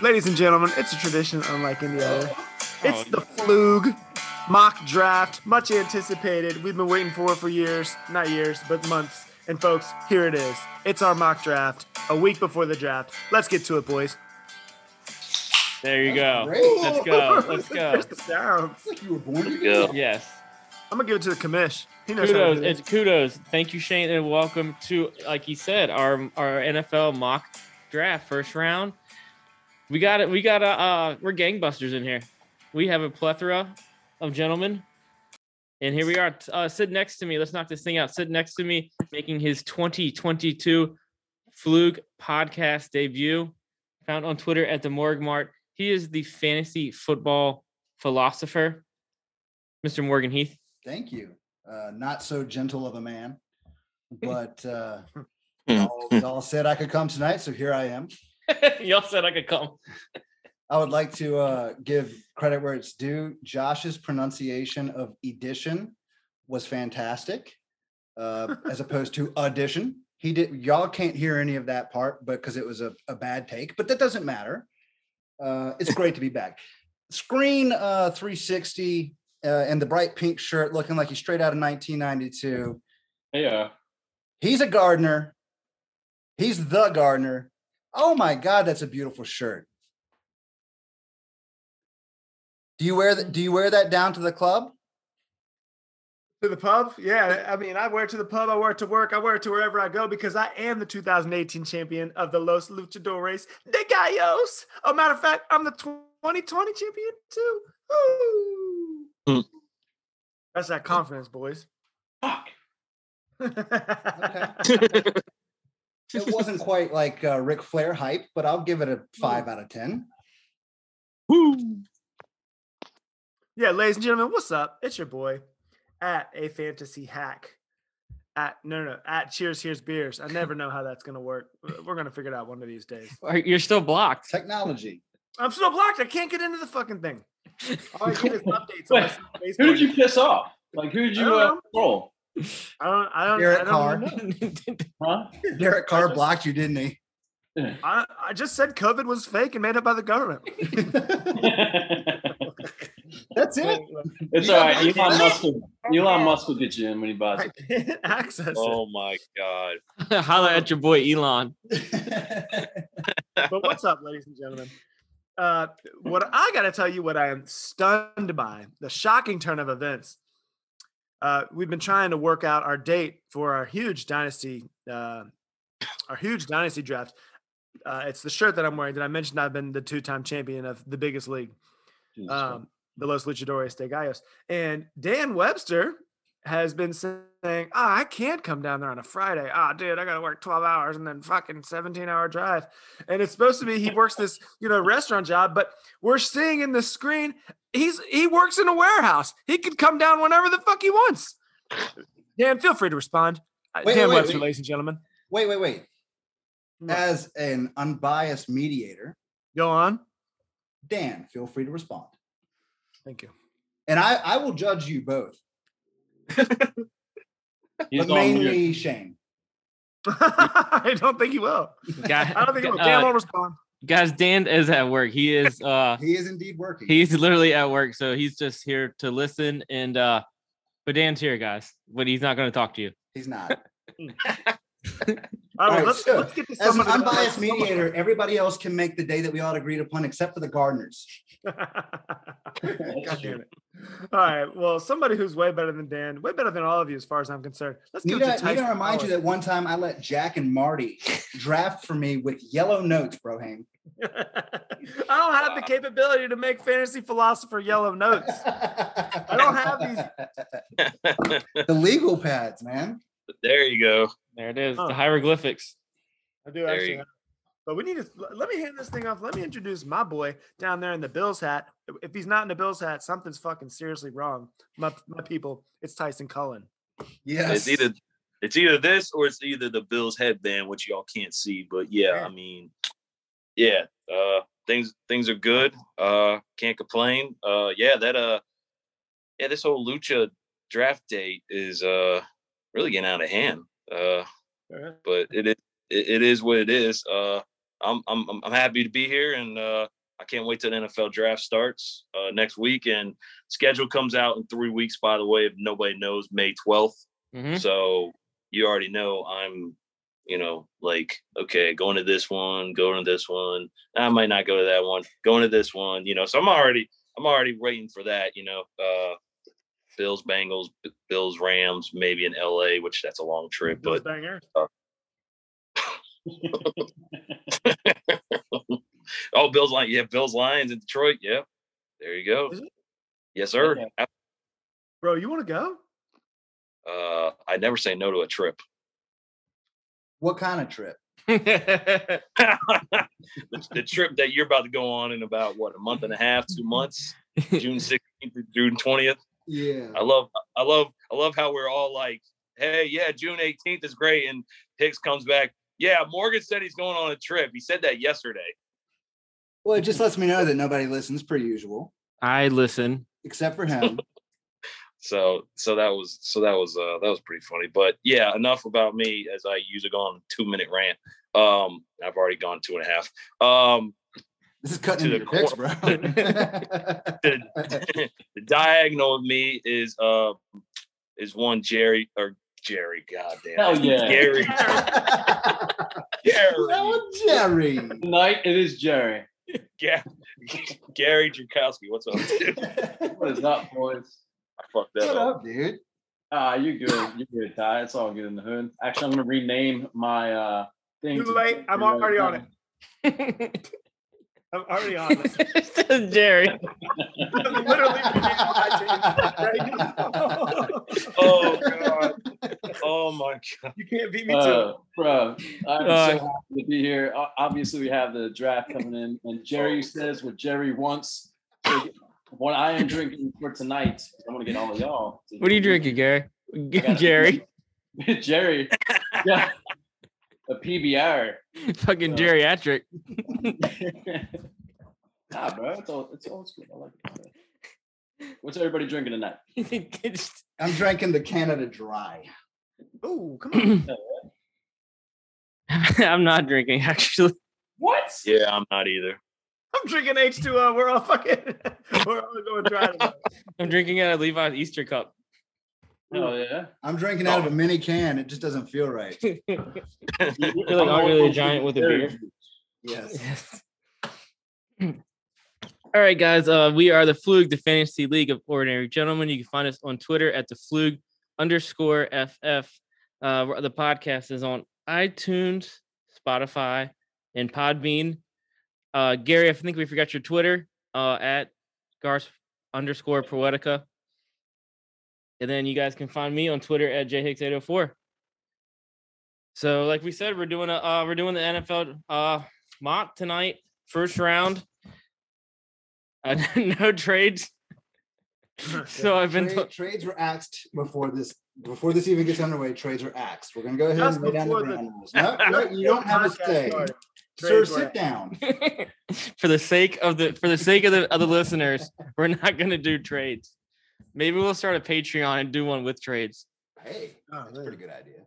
Ladies and gentlemen, it's a tradition unlike any other. Oh, it's the Flug mock draft, much anticipated. We've been waiting for it for years, not years, but months. And folks, here it is. It's our mock draft, a week before the draft. Let's get to it, boys. There you go. Let's go. Let's go. There's the sounds. It's like you were born to do go. Yes. I'm gonna give it to the commish. He knows how to Kudos. do this. It's kudos. Thank you, Shane, and welcome to, like you said, our our NFL mock draft first round. We got it. We got a. Uh, we're gangbusters in here. We have a plethora of gentlemen, and here we are. T- Uh, sit next to me. Let's knock this thing out. Sit next to me, making his 2022 Fluke podcast debut. Found on Twitter at the Morg Mart. He is the fantasy football philosopher, Mr. Morgan Heath. Thank you. Uh, not so gentle of a man, but uh, Hmm. y'all, y'all said I could come tonight, so here I am. Y'all said I could come. I would like to uh, give credit where it's due. Josh's pronunciation of edition was fantastic, uh, as opposed to audition. He did. Y'all can't hear any of that part because it was a, a bad take, but that doesn't matter. Uh, it's great to be back. Screen uh, 360 uh, and the bright pink shirt, looking like he's straight out of 1992. Yeah. He's a gardener. He's the gardener. Oh my God, that's a beautiful shirt. Do you wear that? Do you wear that down to the club? To the pub? Yeah, I mean, I wear it to the pub, I wear it to work, I wear it to wherever I go because I am the 2018 champion of the Los Luchadores de Gallos. Oh, matter of fact, I'm the 2020 champion too. Woo! Hmm. That's that confidence, boys. Fuck. It wasn't quite like uh, Ric Flair hype, but I'll give it a five out of ten. Woo. yeah, ladies and gentlemen, what's up? It's your boy at a fantasy hack. At no, no, no, at Cheers Here's Beers. I never know how that's gonna work. We're gonna figure it out one of these days. You're still blocked. Technology. I'm still blocked. I can't get into the fucking thing. All I get is updates. on my Wait, Who did you piss off? Like who did you don't uh, know. Troll? I don't. I don't. Derek I Carr. don't even know. Huh? Derek Carr blocked you, didn't he? I, I just said COVID was fake and made up by the government. That's it. it's You all got right. lucky. Elon Musk will, Elon Musk will get you in when he buys I it. can't access Oh my god. Holla at your boy Elon. But what's up, ladies and gentlemen? Uh, what I got to tell you, what I am stunned by, the shocking turn of events. Uh, we've been trying to work out our date for our huge dynasty, uh, our huge dynasty draft. Uh, it's the shirt that I'm wearing. Did I mention I've been the two-time champion of the biggest league? Um, the Los Luchadores de Gallos. And Dan Webster has been saying, ah, I can't come down there on a Friday. Ah, dude, I got to work 12 hours and then fucking 17 hour drive. And it's supposed to be he works this, you know, restaurant job, but we're seeing in the screen, he's he works in a warehouse. He could come down whenever the fuck he wants. Dan, feel free to respond. Uh, Wait, Dan wait, Webster, wait. ladies and gentlemen. wait, wait, wait. Hmm. As an unbiased mediator, Go on. Dan, feel free to respond. Thank you. And I, I will judge you both, He's but on mute. mainly Shane. I don't think he will. Guy- I don't think he will. uh, Dan won't respond. Guys, Dan is at work. He is uh He is indeed working. he's literally at work, so he's just here to listen and uh but Dan's here, guys. But he's not gonna talk to you. He's not. All right, let's, so, let's get to As some an unbiased mediator, everybody else can make the day that we all agreed upon, except for the gardeners. God damn it. All right. Well, somebody who's way better than Dan, way better than all of you, as far as I'm concerned. Let's give it to I, need I remind you that one time I let Jack and Marty draft for me with yellow notes, Brohang. I don't have the capability to make fantasy philosopher yellow notes. I don't have these. the legal pads, man. There you go. There it is, Huh. the hieroglyphics. I do There actually. have- But we need to let me hand this thing off. Let me introduce my boy down there in the Bills hat. If he's not in the Bills hat, something's fucking seriously wrong. My, my people, it's Tyson Cullen. Yes. It's either it's either this or it's either the Bills headband, which y'all can't see. But yeah, Yeah. I mean, yeah, uh, things things are good. Uh, can't complain. Uh, yeah, that uh, yeah, this whole lucha draft date is uh really getting out of hand. Uh, but it is it, it is what it is. Uh, I'm I'm I'm- happy to be here, and uh, I can't wait till the NFL draft starts uh, next week. And schedule comes out in three weeks. By the way, if nobody knows, May 12th. Mhm. So you already know I'm, you know, like okay, going to this one, going to this one. I might not go to that one. Going to this one, you know. So I'm already I'm already waiting for that. You know, uh, Bills, Bengals, Bills, Rams, maybe in LA, which that's a long trip, Bills but banger. oh, Bills Lions, yeah, Bills Lions in Detroit, yeah. There you go. Yes, sir. Okay. Bro, you want to go? Uh, I never say no to a trip. What kind of trip? the, the trip that you're about to go on in about what a month and a half, two months, June 16th to June 20th. Yeah. I love, I love, I love how we're all like, hey, yeah, June 18th is great, and Hicks comes back. Yeah, Morgan said he's going on a trip. He said that yesterday. Well, it just lets me know that nobody listens per usual, I listen. except for him. So, so that was, so that was, uh, that was pretty funny. But yeah, enough about me as I usually go on a two minute rant. Um, I've already gone two and a half. Um, This is cutting To into the your picks, bro. the, the diagonal of me is uh is one Jerry or Jerry. Goddamn, Hell yeah. Gary. Gary. Oh, Jerry. Tonight it is Jerry. Ga- Gary Drukowski. What's up? dude? What is up, boys? I fucked that What up. up, dude? Ah, you're good. You're good, Ty. It's all good in the hood. Actually, I'm gonna rename my uh thing. Too late. I'm already on it. I'm already on it. Says Jerry. I'm literally beginning my team right now. Oh god. Oh my god. You can't beat me to Uh, it. bro, I'm Uh, so happy to be here. Obviously, we have the draft coming in, and Jerry says what Jerry wants. So what I am drinking for tonight, I'm gonna get all of y'all. What are you drinking, Gary? got- Jerry. Jerry, yeah, a PBR. Fucking Uh, geriatric. nah, bro, it's all it's old school. I like it. What's everybody drinking tonight? I'm drinking the Canada Dry. Oh, come on. I'm not drinking actually. What? Yeah, I'm not either. I'm drinking H2O. We're all fucking, we're all going dry. I'm drinking out of Levi's Easter cup. Oh yeah. I'm drinking out of a mini can. It just doesn't feel right. You're like aren't really a giant with a beer. Yes. yes. All right, guys. Uh, we are the Flug, the Fantasy League of Ordinary Gentlemen. You can find us on Twitter at the Flug underscore FF. Uh, the podcast is on iTunes, Spotify, and Podbean. Uh, Gary, I think we forgot your Twitter uh, at Garth underscore Poetica. And then you guys can find me on Twitter at jhicks804. So, like we said, we're doing a uh, we're doing the NFL uh, mock tonight, first round. Uh, no trades. so I've been. Trade- to- trades were axed before this before this even gets underway. Trades are axed. We're gonna go ahead Just and lay down the the- ground rules. No, no, you don't have a Podcast say. Sir, Trades were sit down. for the sake of the for the sake of the of the listeners, we're not gonna do trades. Maybe we'll start a Patreon and do one with trades. Hey, Oh, that's a pretty good idea.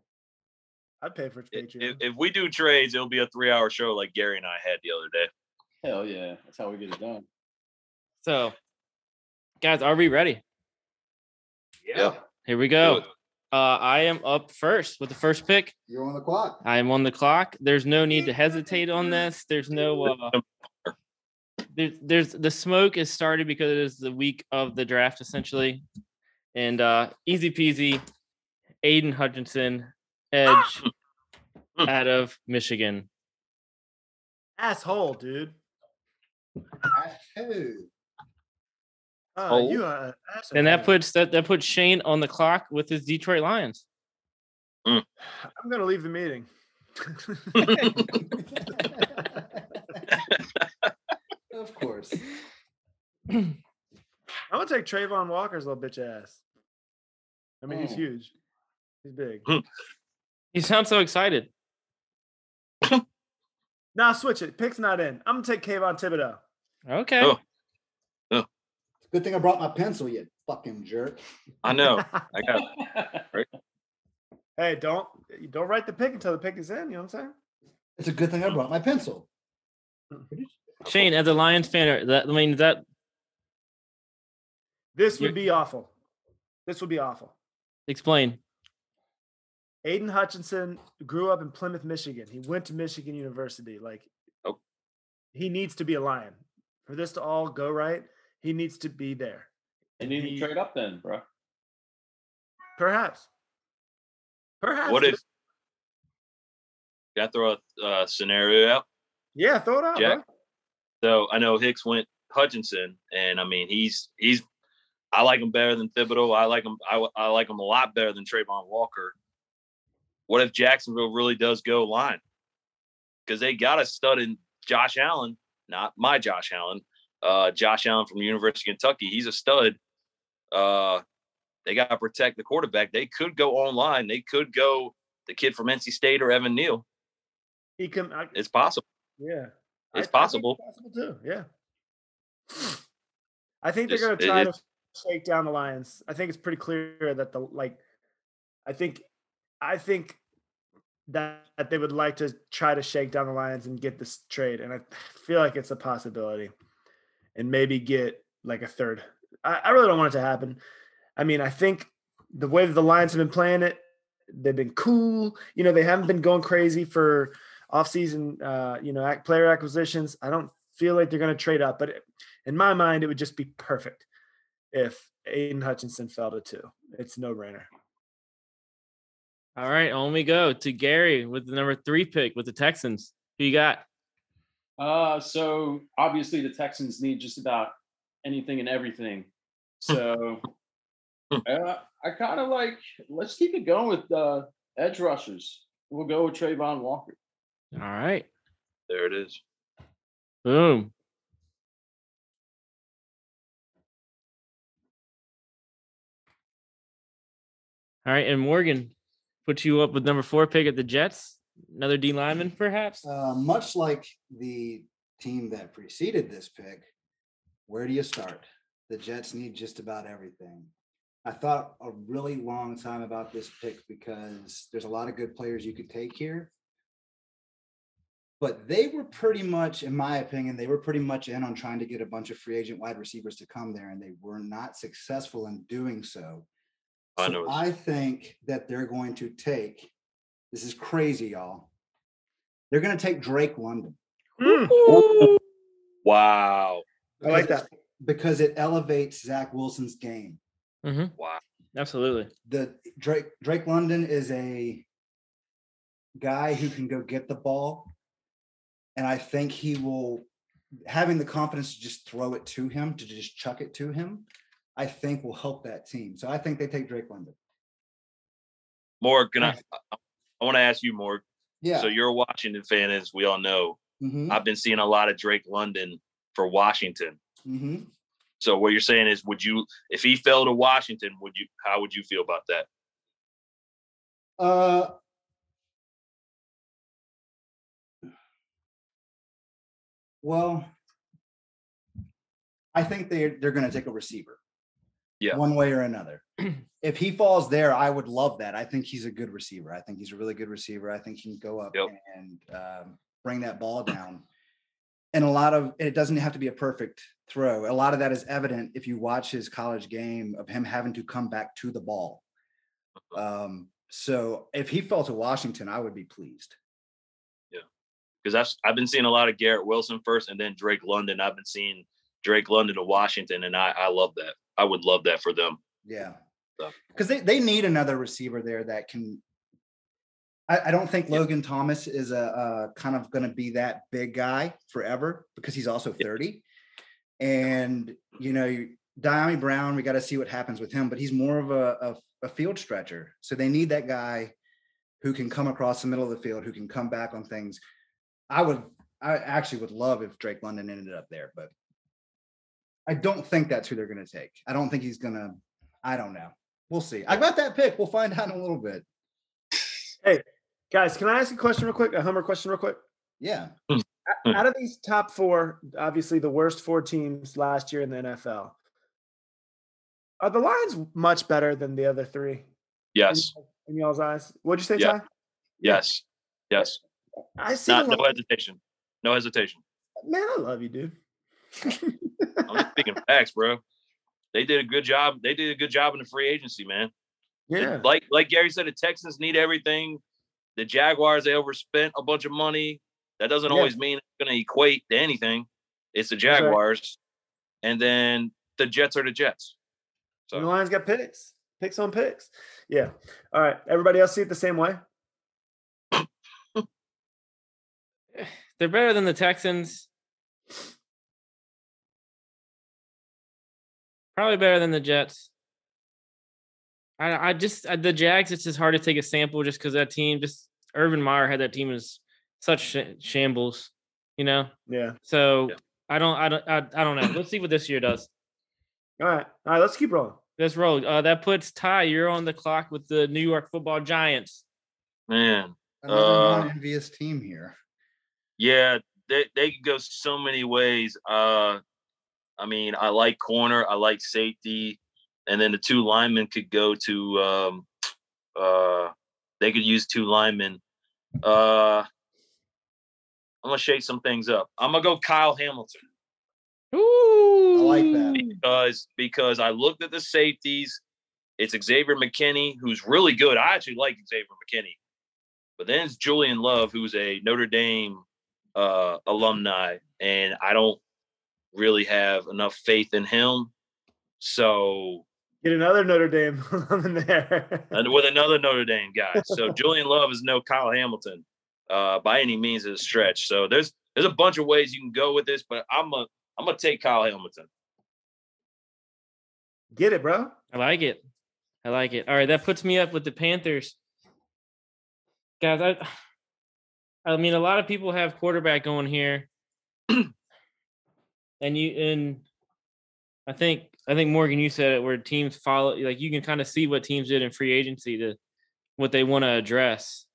I'd pay for If, Patreon. if we do trades, it'll be a three hour show like Gary and I had the other day. Hell yeah. That's how we get it done. So, guys, are we ready? Yeah. Here we go. Uh, I am up first with the first pick. You're on the clock. I am on the clock. There's no need to hesitate on this. There's no uh there's there's the smoke is started because it is the week of the draft essentially. And uh easy peasy, Aidan Hutchinson, edge out of Michigan. Asshole, dude. Hey. Uh, Oh. you are an asshole. And that puts that that puts Shane on the clock with his Detroit Lions. I'm gonna leave the meeting. of course. I'm gonna take Travon Walker's little bitch ass. I mean, he's Oh. huge. He's big. Hmm. You sound so excited. Nah, switch it. Pick's not in. I'm gonna take Kayvon Thibodeaux. Okay. Oh. oh. Good thing I brought my pencil, you fucking jerk. I know. I got it. hey, don't you don't write the pick until the pick is in. You know what I'm saying? It's a good thing I brought my pencil. Hmm. Shane, as a Lions fan, that I mean, that This would be awful. This would be awful. explain. Aidan Hutchinson grew up in Plymouth, Michigan. He went to Michigan University. Like, Oh. he needs to be a Lion. For this to all go right, he needs to be there. They need He- to trade up then, bro. Perhaps. Perhaps. What if? Got to throw a uh, scenario out. Yeah, throw it out, Jack? bro. So I know Hicks went Hutchinson, and I mean he's he's I like him better than Thibodeaux. I like him I, I like him a lot better than Travon Walker. What if Jacksonville really does go line? Because they got a stud in Josh Allen, not my Josh Allen, uh, Josh Allen from University of Kentucky. He's a stud. Uh, they got to protect the quarterback. They could go online. They could go the kid from NC State or Evan Neal. He can. I, It's possible. yeah, It's I- I possible. it's possible too. Yeah. I think they're going to it- try to shake down the Lions. I think it's pretty clear that the like. I think, I think that, that they would like to try to shake down the Lions and get this trade, and I feel like it's a possibility, and maybe get like a third. I, I really don't want it to happen. I mean, I think the way that the Lions have been playing it, they've been cool. You know, they haven't been going crazy for offseason, uh, you know, ac- player acquisitions. I don't feel like they're going to trade up, but it- in my mind, it would just be perfect if Aidan Hutchinson fell to two. It's no brainer. All right, on we go to Gary with the number three pick with the Texans. Who you got? Uh, so obviously the Texans need just about anything and everything. So uh, I kind of like let's keep it going with uh, edge rushers. We'll go with Travon Walker. All right, There it is. boom. All right, and Morgan put you up with number four pick at the Jets. Another D lineman, perhaps. Uh, much like the team that preceded this pick, where do you start? The Jets need just about everything. I thought a really long time about this pick because there's a lot of good players you could take here. But they were pretty much, in my opinion, they were pretty much in on trying to get a bunch of free agent wide receivers to come there, and they were not successful in doing so. I know it's- I think that they're going to take, this is crazy, y'all. They're going to take Drake London. Mm, Wow. I like that. Because it elevates Zach Wilson's game. Mm-hmm. Wow. Absolutely. The Drake Drake London is a guy who can go get the ball. And I think he will having the confidence to just throw it to him, to just chuck it to him, I think will help that team. So I think they take Drake London. Morg, can I? I want to ask you, Morg. Yeah. So you're a Washington fan, as we all know. hmm I've been seeing a lot of Drake London for Washington. hmm So what you're saying is, would you, if he fell to Washington, would you? How would you feel about that? Uh, well, I think they're they're going to take a receiver. Yeah. One way or another. if he falls there, I would love that. I think he's a good receiver. I think he's a really good receiver. I think he can go up Yep. and um, bring that ball down. And a lot of it doesn't have to be a perfect throw. A lot of that is evident if you watch his college game of him having to come back to the ball. Um, so if he fell to Washington, I would be pleased. Because I've I've been seeing a lot of Garrett Wilson first, and then Drake London. I've been seeing Drake London to Washington, and I I love that. I would love that for them. Yeah. So- Because they, they need another receiver there that can. I, I don't think Yeah. Logan Thomas is a, uh kind of going to be that big guy forever because he's also 30. And, you know, Dyami Brown, we got to see what happens with him, but he's more of a, a, a field stretcher. So they need that guy who can come across the middle of the field, who can come back on things. I would, I actually would love if Drake London ended up there, but I don't think that's who they're going to take. I don't think he's going to, I don't know. We'll see. I got that pick. We'll find out in a little bit. Hey, guys, can I ask a question real quick? A Hummer question real quick. Yeah. Hmm. Out of these top four, obviously the worst four teams last year in the NFL, are the Lions much better than the other three? Yes, y'all- In y'all's eyes, what'd you say, Yeah. Ty? yes, yes. I see. Not no hesitation. No hesitation. Man, I love you, dude. I'm just speaking facts, bro. They did a good job. They did a good job in the free agency, man. yeah. Like like Gary said, the Texans need everything. The Jaguars they overspent a bunch of money. That doesn't Yeah. always mean it's going to equate to anything. It's the. Jaguars, and then the Jets are the Jets. so The Lions got picks. Picks on picks. Yeah. All right. Everybody else see it the same way? They're better than the Texans. Probably better than the Jets. I, I just uh, the Jags. It's just hard to take a sample just because that team. Just Urban Meyer had that team as such sh- shambles, you know. Yeah. So Yeah. I don't. I don't. I, I don't know. Let's see what this year does. All right. All right. Let's keep rolling. Let's roll. Uh, that puts Ty. You're on the clock with the New York Football Giants. man, Another Uh, non-envious team here. Yeah, they they could go so many ways. Uh, I mean, I like corner, I like safety, and then the two linemen could go to. Um, uh, they could use two linemen. Uh, I'm gonna shake some things up. I'm gonna go Kyle Hamilton. Ooh, I like that. because because I looked at the safeties. It's Xavier McKinney, who's really good. I actually like Xavier McKinney. But then it's Julian Love, who's a Notre Dame uh, alumni, and I don't really have enough faith in him. So, Get another Notre Dame in there. and with another Notre Dame guy, so Julian Love is no Kyle Hamilton uh, by any means of a stretch. So there's there's a bunch of ways you can go with this, but I'm a I'm gonna take Kyle Hamilton. Get it, bro. I like it. I like it. All right, that puts me up with the Panthers. Guys, I I mean a lot of people have quarterback going here. and you and I think I think Morgan you said it where teams follow like you can kind of see what teams did in free agency to what they want to address.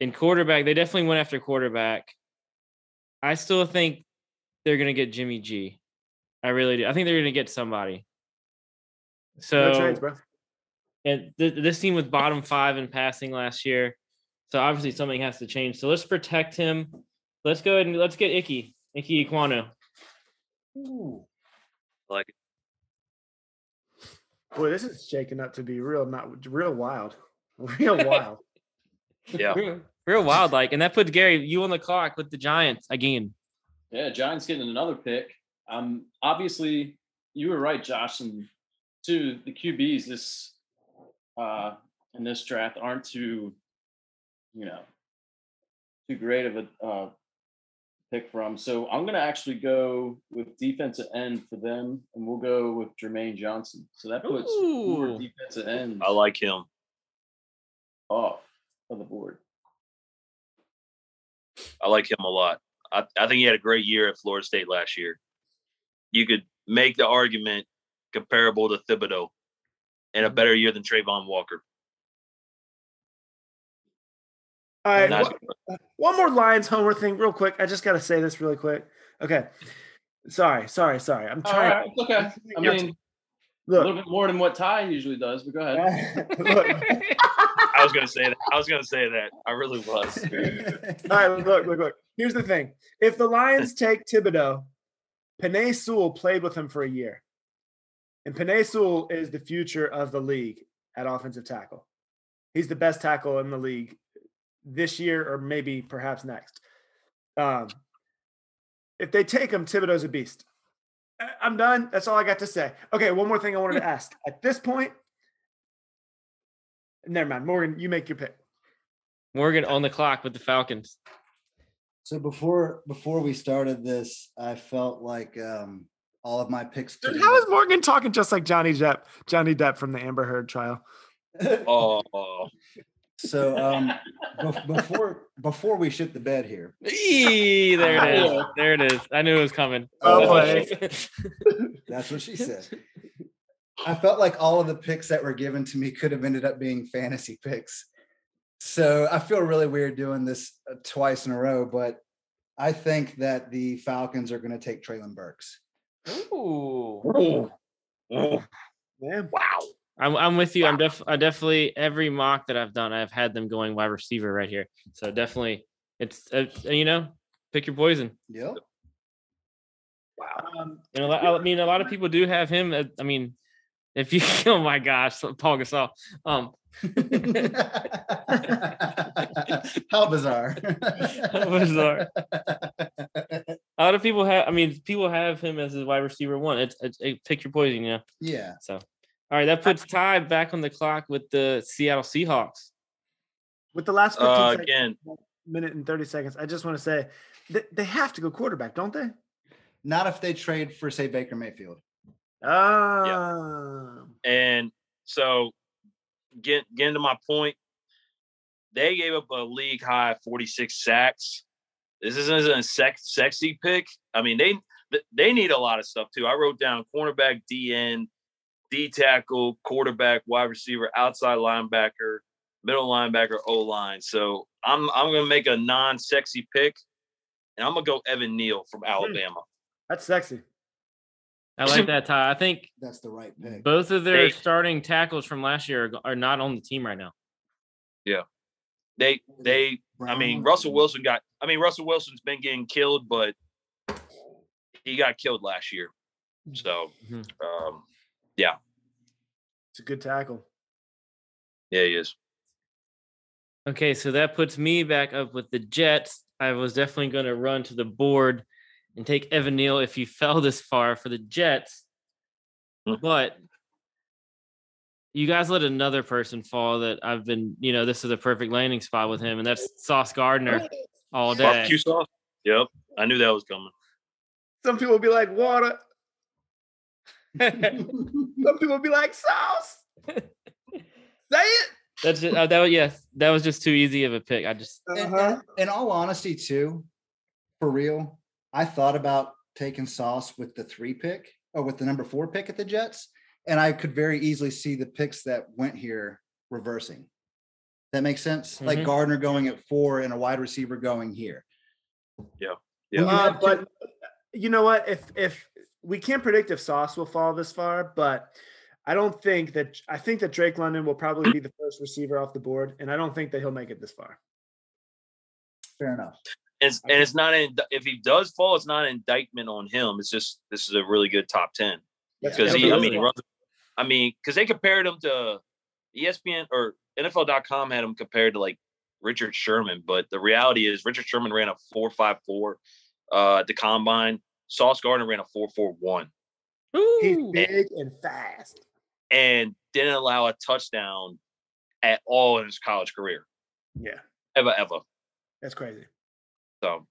In quarterback, they definitely went after quarterback. I still think they're gonna get Jimmy G. I really do. I think they're gonna get somebody. So no and th- this team was bottom five in passing last year. So obviously something has to change. So let's protect him. Let's go ahead and let's get Icky, Icky Ekwonu. Like Boy, this is shaking up to be real, not real wild. Real wild. Yeah. Real, real wild like. And that puts Gary, you on the clock with the Giants again. Yeah, Giants getting another pick. Um, obviously, you were right, Josh. And to the QBs this uh in this draft aren't too, you know, too great of a uh, pick from. So I'm gonna actually go with defensive end for them, and we'll go with Jermaine Johnson. So that puts four defensive ends I like him. off of the board. I like him a lot. I, I think he had a great year at Florida State last year. You could make the argument comparable to Thibodeaux and a Mm-hmm. better year than Travon Walker. All right. Not- wha- one more Lions homer thing, real quick. I just got to say this really quick. Okay. Sorry, sorry, sorry. I'm trying. right, it's okay. I You're- mean, a little bit more than what Ty usually does, but go ahead. look. I was gonna say that. I was gonna say that. I really was. All right, look, look, look. Here's the thing: if the Lions take Thibodeaux, Penei Sewell played with him for a year, and Penei Sewell is the future of the league at offensive tackle. He's the best tackle in the league this year, or maybe perhaps next. Um, if they take him, Thibodeaux's a beast. I- I'm done. That's all I got to say. Okay, one more thing I wanted to ask. At this point, never mind. Morgan, you make your pick. Morgan on the clock with the Falcons. So before before we started this, I felt like um, all of my picks. Dude, could how be- is Morgan talking just like Johnny Depp? Johnny Depp from the Amber Heard trial. Oh, so um, bef- before before we shit the bed here, Eee, there it is. There it is. I knew it was coming. Oh, That's what she said. that's what she said. I felt like all of the picks that were given to me could have ended up being fantasy picks. So I feel really weird doing this uh, twice in a row, but I think that the Falcons are going to take Treylon Burks. Ooh. Yeah. wow. I'm I'm with you. I'm def I definitely every mock that I've done, I've had them going wide receiver right here. So definitely, it's uh, you know Pick your poison. Yep. Wow. Um, And a lot, I mean, a lot of people do have him. At, I mean, if you, oh my gosh, Paul Gasol. Um, How bizarre. How bizarre. a lot of people have. I mean, people have him as a wide receiver one. It's, it's, it, pick your poison, you know. Yeah. So, all right, that puts Ty back on the clock with the Seattle Seahawks. with the last 15 Uh, seconds, again, minute and 30 seconds, I just want to say they, they have to go quarterback, don't they? Not if they trade for, say, Baker Mayfield. Ah, and so get getting to my point, they gave up a league high 46 sacks. This isn't a sex, sexy pick. I mean, they they need a lot of stuff too. I wrote down cornerback, DN, D tackle, quarterback, wide receiver, outside linebacker, middle linebacker, O line. So I'm I'm gonna make a non-sexy pick, and I'm gonna go Evan Neal from Alabama. that's sexy. I like that, Ty. I think That's the right pick. both of their Hey. starting tackles from last year are, are not on the team right now. Yeah, they they I mean, Russell Wilson got. I mean, Russell Wilson's been getting killed, but he got killed last year. So, Mhm. um, It's a good tackle. yeah, he is. Okay, so that puts me back up with the Jets. I was definitely going to run to the board and take Evan Neal if he fell this far for the Jets. Hmm. But you guys let another person fall that I've been, you know, this is a perfect landing spot with him, and that's Sauce Gardner all day. Barbecue sauce. Yep, I knew that was coming. Some people will be like water. Some people be like sauce. Say it. That's just, uh, that was yes, that was just too easy of a pick. I just In- Uh-huh. in, in all honesty, too, for real, I thought about taking Sauce with the three pick or with the number four pick at the Jets, and I could very easily see the picks that went here reversing. That makes sense. Like Mhm. Gardner going at four and a wide receiver going here. Yeah. yeah. Uh, but you know what? If if we can't predict if Sauce will fall this far, but I don't think that I think that Drake London will probably be the first receiver off the board, and I don't think that he'll make it this far. fair enough. It's, and it's not an. If he does fall, it's not an indictment on him. It's just this is a really good top ten because gonna he. I mean, he runs. I mean, because they compared him to ESPN or NFL.com had him compared to like Richard Sherman, but the reality is Richard Sherman ran a four five four uh, at the combine. Sauce Gardner ran a four four one. he's Ooh. big and fast. and didn't allow a touchdown at all in his college career, Yeah, ever, ever. that's crazy. So,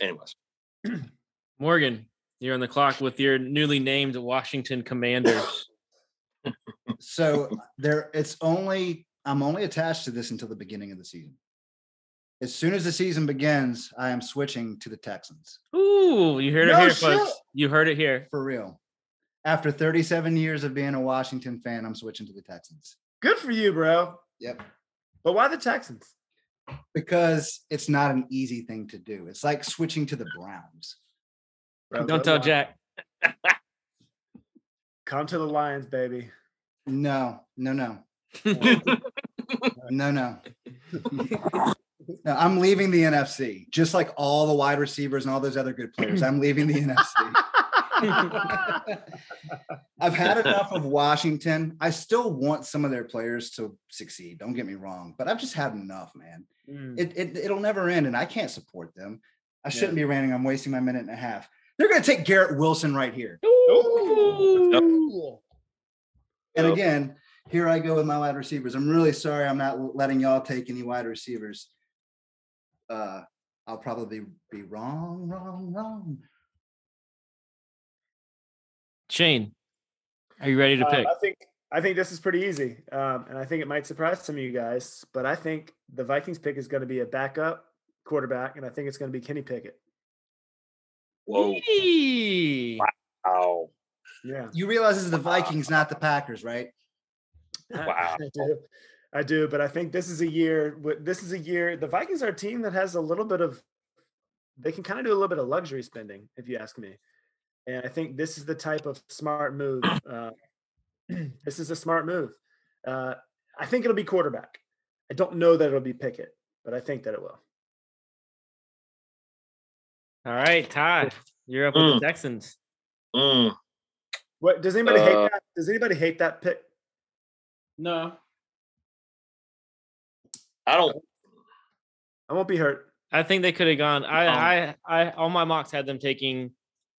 anyways, Morgan, you're on the clock with your newly named Washington Commanders. So there, it's only I'm only attached to this until the beginning of the season. As soon as the season begins, I am switching to the Texans Ooh, you heard it No here, shit. folks. You heard it here. for real. After 37 years of being a Washington fan, I'm switching to the Texans. Good for you, bro. Yep. But why the Texans? Because it's not an easy thing to do. It's like switching to the Browns. Bro, Don't tell Lions. Jack. Come to the Lions, baby. No, no, no, no, no. No, I'm leaving the NFC, just like all the wide receivers and all those other good players. I'm leaving the NFC. I've had enough of Washington. I still want some of their players to succeed. Don't get me wrong, but I've just had enough, man. Mm. It, it it'll never end, and I can't support them. I shouldn't be ranting. I'm wasting my minute and a half. They're going to take Garrett Wilson right here. Ooh. And again, here I go with my wide receivers. I'm really sorry I'm not letting y'all take any wide receivers. Uh, I'll probably be wrong, wrong, wrong. Shane, are you ready to Uh, pick? I think I think this is pretty easy, um, and I think it might surprise some of you guys. But I think the Vikings pick is going to be a backup quarterback, and I think it's going to be Kenny Pickett. whoa, Yee. wow, Yeah, You realize this is the Vikings, not the Packers, right? Wow. I do. But I think this is a year. This is a year. The Vikings are a team that has a little bit of. They can kind of do a little bit of luxury spending, if you ask me. And I think this is the type of smart move. Uh, this is a smart move. Uh, I think it'll be quarterback. I don't know that it'll be Pickett, but I think that it will. All right, Todd, you're up with Mm. the Texans. Mm, What does anybody hate Uh, that? Does anybody hate that pick? No, I don't. I won't be hurt. I think they could have gone. I, Um, I, I, all my mocks had them taking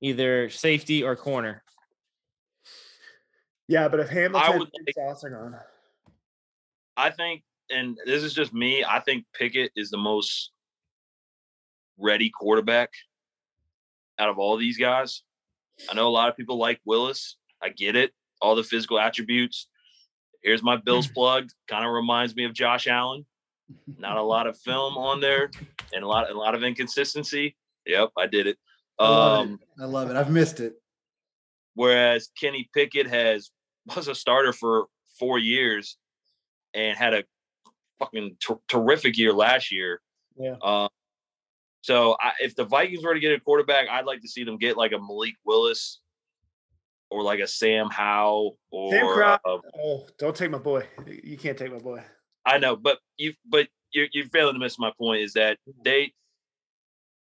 either safety or corner. Yeah, but if Hamilton would and like- Sauce are I think, and this is just me. I think Pickett is the most ready quarterback out of all these guys. I know a lot of people like Willis. I get it. All the physical attributes. Here's my Bills plug. Kind of reminds me of Josh Allen. Not a lot of film on there, and a lot, a lot of inconsistency. Yep, I did it. I love Um, it. I love it. I've missed it. whereas Kenny Pickett has was a starter for four years and had a fucking ter- terrific year last year. Yeah. Uh, so I, if the Vikings were to get a quarterback, I'd like to see them get like a Malik Willis or like a Sam Howe or Sam Crow- uh, oh, don't take my boy. You can't take my boy. I know, but you but you're you're failing to miss my point is that they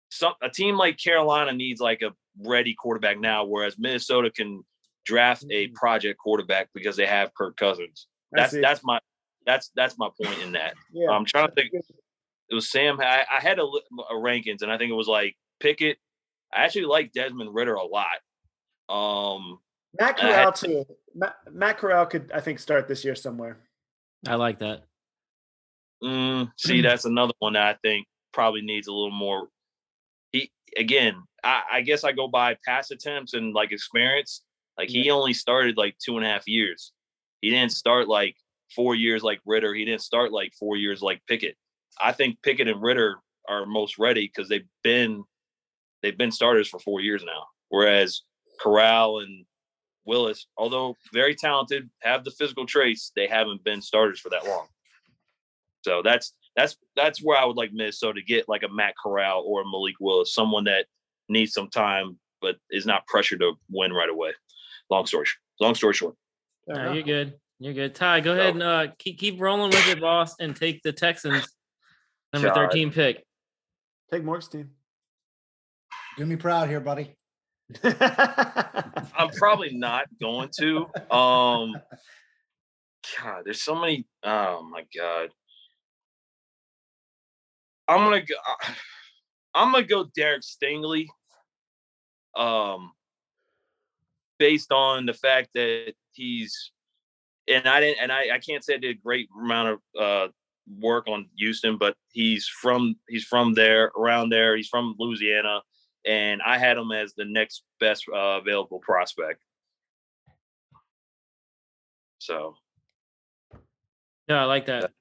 some a team like Carolina needs like a ready quarterback now, whereas Minnesota can draft a Mm. project quarterback because they have Kirk Cousins. I That's that's my that's that's my point in that. yeah. I'm trying to think. It was Sam. I, I had a, a rankings, and I think it was like Pickett. I actually like Desmond Ridder a lot. Um, Matt I had- Corral too. Matt, Matt Corral could, I think, start this year somewhere. I like that. Mm, see, that's another one that I think probably needs a little more. He again, I, I guess I go by pass attempts and like experience. Like he only started like two and a half years. He didn't start like four years like Ridder. He didn't start like four years like Pickett. I think Pickett and Ridder are most ready because they've been they've been starters for four years now. Whereas Corral and Willis, although very talented, have the physical traits, they haven't been starters for that long. So that's that's that's where I would like Minnesota to get like a Matt Corral or a Malik Willis, someone that needs some time but is not pressured to win right away. Long story, sh- long story short. Fair No, you're good. You're good. Ty, go ahead and uh, keep keep rolling with it, boss, and take the Texans number God. 13 pick. Take Morg's team. Do me proud here, buddy. I'm probably not going to. Um, God, there's so many. Oh my God. I'm gonna go. I'm gonna go Derek Stingley. Um, based on the fact that he's, and I didn't, and I, I can't say I did a great amount of uh work on Houston, but he's from he's from there, around there. He's from Louisiana, and I had him as the next best uh, available prospect. So Yeah, I like that.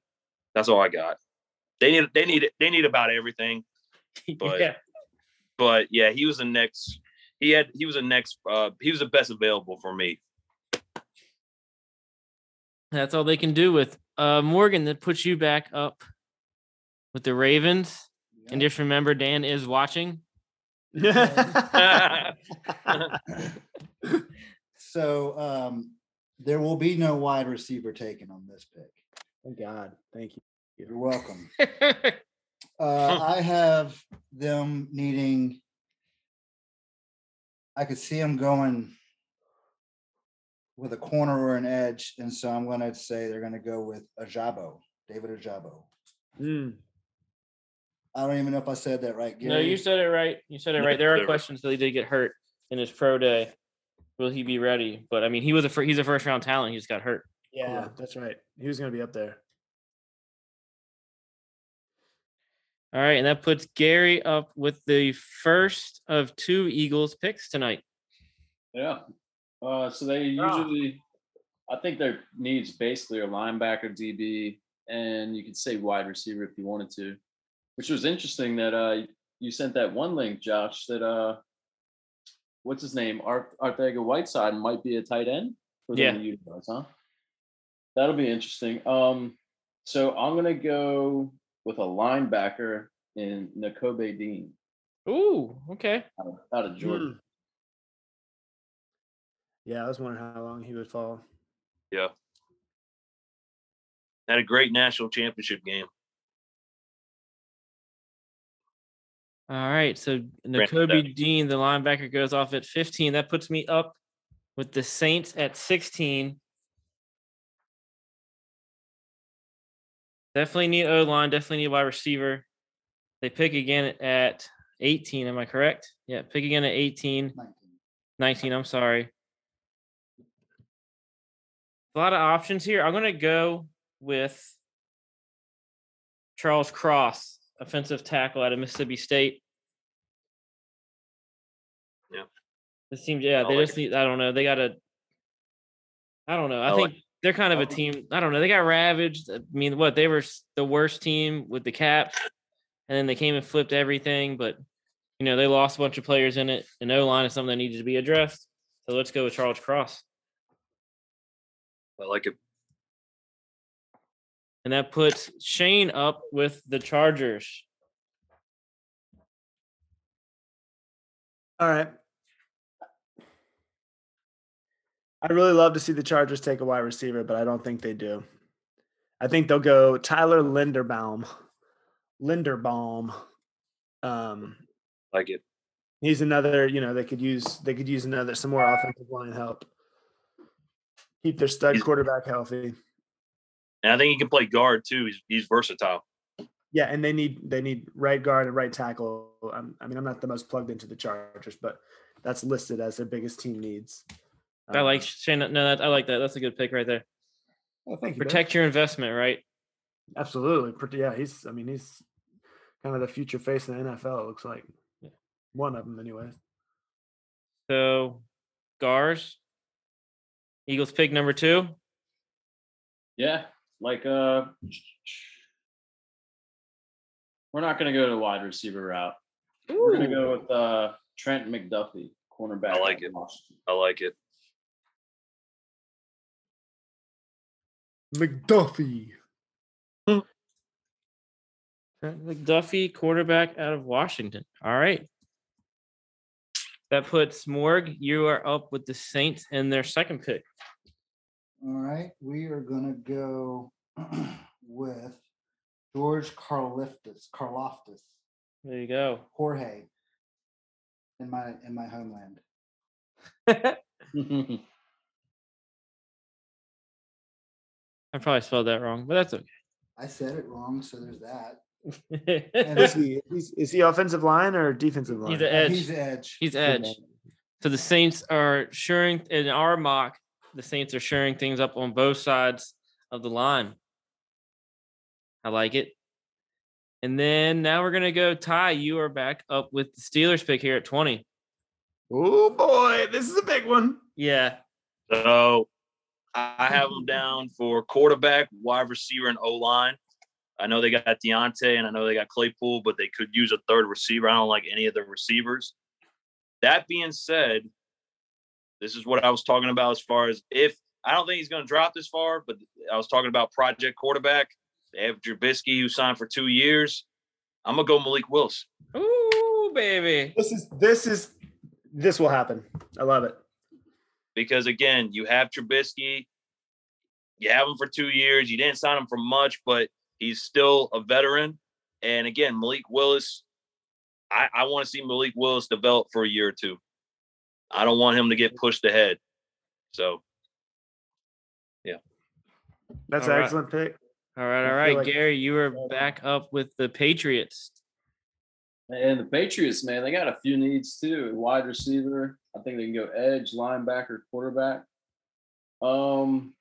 that's all I got. They need they need they need about everything, But- yeah. but yeah, he was the next. He had he was the next. Uh, he was the best available for me. That's all they can do with uh Morgan that puts you back up with the Ravens. And just remember Dan is watching. So um, there will be no wide receiver taken on this pick. Thank God. Thank you. You're welcome. Uh, I have them needing. I could see them going with a corner or an edge, and so I'm going to say they're going to go with Ojabo, David Ojabo. Mm. I don't even know if I said that right. no, you said it right. You said it right. There are questions that he did get hurt in his pro day. Will he be ready? But I mean, he was a fir- he's a first round talent. He just got hurt. Yeah, that's right. He was going to be up there. All right, and that puts Gary up with the first of two Eagles picks tonight. Yeah. Uh, so they usually, I think their needs basically are linebacker, DB, and you could say wide receiver if you wanted to. Which was interesting that uh, you sent that one link, Josh. That uh, what's his name? Art Arthega Whiteside might be a tight end for them Yeah. to utilize, huh? That'll be interesting. Um, so I'm gonna go with a linebacker in Nakobe Dean Ooh, okay. out of, out of Georgia. Mm. Yeah, I was wondering how long he would fall. Yeah, had a great national championship game. All right. So Nakobe Dean, the linebacker, goes off at 15. That puts me up with the Saints at 16. Definitely need O line. Definitely need wide receiver. They pick again at 18. Am I correct? Yeah. Pick again at 18. 19. 19. I'm sorry. A lot of options here. I'm going to go with Charles Cross, offensive tackle out of Mississippi State. Yeah. It seems, yeah, I they like just need, I don't know. They got to, I don't know. I, I like think they're kind of a team. I don't know. They got ravaged. I mean, what? They were the worst team with the cap, and then they came and flipped everything. But, you know, they lost a bunch of players in it. And O line is something that needed to be addressed. So let's go with Charles Cross. I like it. And that puts Shane up with the Chargers. All right. I'd really love to see the Chargers take a wide receiver, but I don't think they do. I think they'll go Tyler Linderbaum. Linderbaum. Um, Like it. he's another, you know, they could use they could use another some more offensive line help. Keep their stud He's- quarterback healthy. And I think he can play guard too. He's he's versatile. Yeah, and they need they need right guard and right tackle. Um, I mean, I'm not the most plugged into the Chargers, but that's listed as their biggest team needs. I like Um, Shane. No, that I like that. That's a good pick right there. well, thank you, Ben. Protect your investment, right? Absolutely. Pretty- Yeah, he's. I mean, he's kind of the future face of the NFL. It looks like Yeah. one of them, anyways. So, Gars, Eagles pick number two. Yeah, like uh, we're not gonna go to the wide receiver route. We're gonna go with uh Trent McDuffie, cornerback. I like it. Washington. I like it. McDuffie. Hmm. McDuffie, quarterback out of Washington. All right. That puts Morg. You are up with the Saints in their second pick. All right, we are gonna go with George Karliftis, Karlaftis, There you go. Jorge. In my in my homeland. I probably spelled that wrong, but that's okay. I said it wrong, so there's that. And Is he? He's, is he offensive line or defensive line? He's a edge. He's edge. He's edge. So the Saints are shoring in our mock. The Saints are shoring things up on both sides of the line. I like it. And then now we're gonna go. Ty, you are back up with the Steelers pick here at twenty. Oh boy, this is a big one. Yeah, So I have them down for quarterback, wide receiver, and O line. I know they got Diontae and I know they got Claypool, but they could use a third receiver. I don't like any of the receivers. That being said, this is what I was talking about as far as if I don't think he's going to drop this far, but I was talking about project quarterback. They have Trubisky who signed for two years. I'm gonna go Malik Willis. ooh, baby. This is this is this will happen. I love it. Because again, you have Trubisky, you have him for two years. You didn't sign him for much, but he's still a veteran. And again, Malik Willis, I, I want to see Malik Willis develop for a year or two. I don't want him to get pushed ahead. So yeah. That's All an right. excellent pick. All right, I all feel right, like- Gary, you are back up with the Patriots. And the Patriots, man, they got a few needs too. Wide receiver. I think they can go edge, linebacker, quarterback. Um,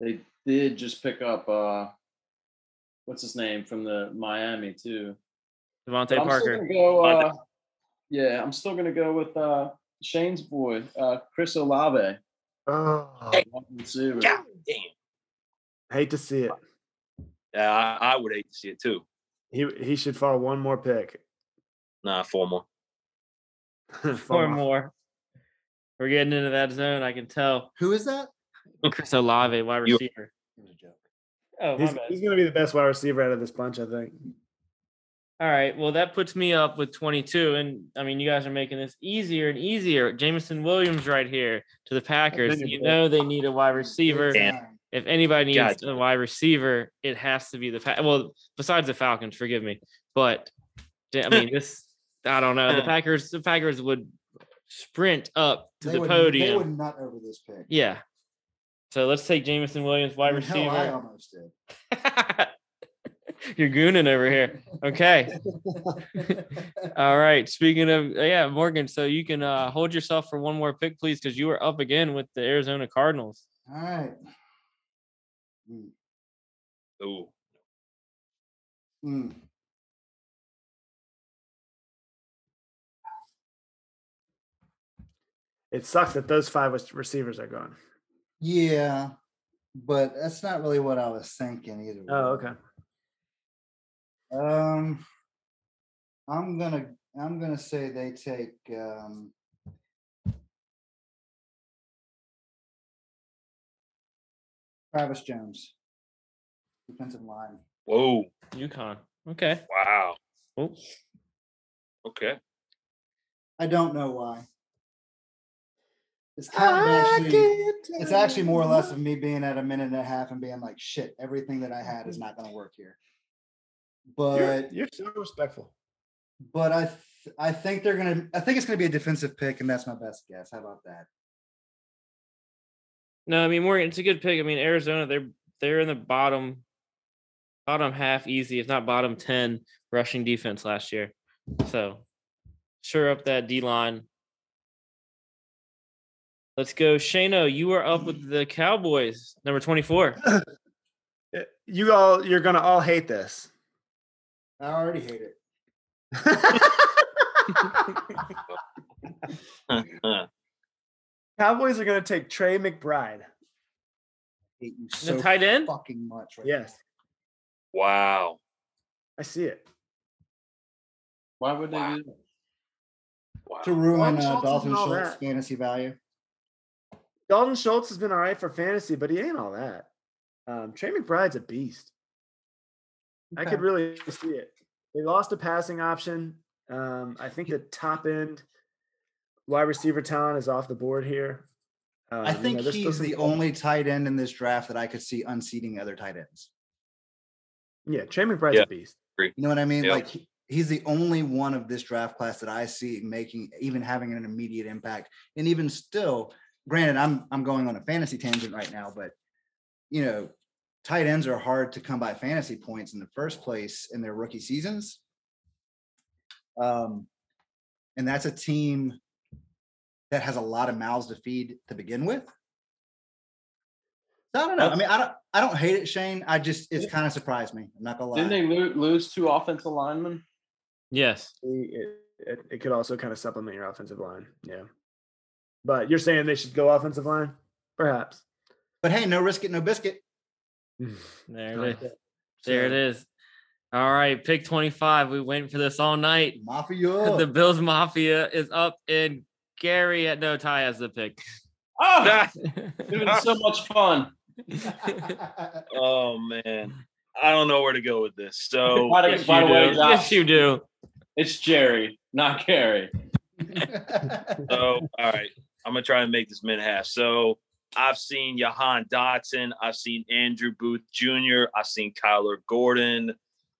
they did just pick up uh, what's his name from the Miami too. DeVante I'm Parker. still gonna go. Uh, yeah, I'm still gonna go with uh, Shane's boy, uh, Chris Olave. Oh, wide receiver. God damn. hate to see it. Yeah, I, I would hate to see it too. He he should fall one more pick. Nah, four more. Fall Four off. more. We're getting into that zone. I can tell. Who is that? Oh, Chris Olave, wide You- receiver. It was a joke. Oh, my He's, he's going to be the best wide receiver out of this bunch, I think. All right. Well, that puts me up with 22. And I mean, you guys are making this easier and easier. Jameson Williams right here to the Packers. You know they need a wide receiver. Damn. Time. If anybody needs God. a wide receiver, it has to be the Pa- well, besides the Falcons, forgive me. But I mean, this I don't know. The Uh. Packers, the Packers would sprint up to They the would, podium. They would nut over this pick. Yeah. So let's take Jameson Williams, wide I mean, hell, I receiver. almost did. You're gooning over here. Okay. All right. Speaking of yeah, Morgan, so you can uh, hold yourself for one more pick, please, because you are up again with the Arizona Cardinals. All right. Mm, Ooh. mm. It sucks that those five receivers are gone. Yeah, but that's not really what I was thinking either. Oh, way. okay. Um, I'm gonna I'm gonna say they take um. Travis Jones, defensive line. Whoa. UConn. Okay. Wow. Oh, Okay. I don't know why. It's kind of actually it's actually more or less of me being at a minute and a half and being like, shit, everything that I had is not gonna work here. But You're, you're so respectful. but I th- I think they're gonna I think it's gonna be a defensive pick, and that's my best guess. How about that? No, I mean Morgan, it's a good pick. I mean Arizona, they're they're in the bottom bottom half easy, if not bottom ten rushing defense last year. So sure up that D line. Let's go, Shano. You are up with the Cowboys, number twenty-four. Uh, You all, you're gonna all hate this. I already hate it. Cowboys are gonna take Trey McBride. hate you The tight end? fucking much right Yes, wow. I see it. Why would they Wow. do that? Wow. now. to ruin Dalton uh, Schultz Dalton isn't all Schultz that. fantasy value. Dalton Schultz has been all right for fantasy, but he ain't all that. Um, Trey McBride's a beast. I could really see it. They lost a passing option. Um, I think the top end wide receiver talent is off the board here. Um, I you know, think there's still he's the qual- only tight end in this draft that I could see unseating other tight ends. Yeah, Trey McBride's Yeah. a beast. You know what I mean? Yep. Like he- he's the only one of this draft class that I see making even having an immediate impact. And even still, granted, I'm I'm going on a fantasy tangent right now, but you know, tight ends are hard to come by fantasy points in the first place in their rookie seasons. Um, and that's a team that has a lot of mouths to feed to begin with. So I don't know. I mean, I don't I don't hate it, Shane. I just it's kind of surprised me. I'm not gonna lie. Didn't they lo- lose two offensive linemen? Yes. It, it, it could also kind of supplement your offensive line. Yeah. But you're saying they should go offensive line? Perhaps. But hey, no risk it, no biscuit. There it is. that. There it So, is. All right, pick 25. We waiting for this all night. Mafia. The Bills Mafia is up and Gary at no tie has the pick. Oh, it's been so much fun. oh man. I don't know where to go with this. So By the, yes, by you the way, do. Josh, yes, you do. it's Jerry, not Gary. So, all right, I'm gonna try and make this mid half. So, I've seen Jahan Dotson, I've seen Andrew Booth Jr., I've seen Kyler Gordon.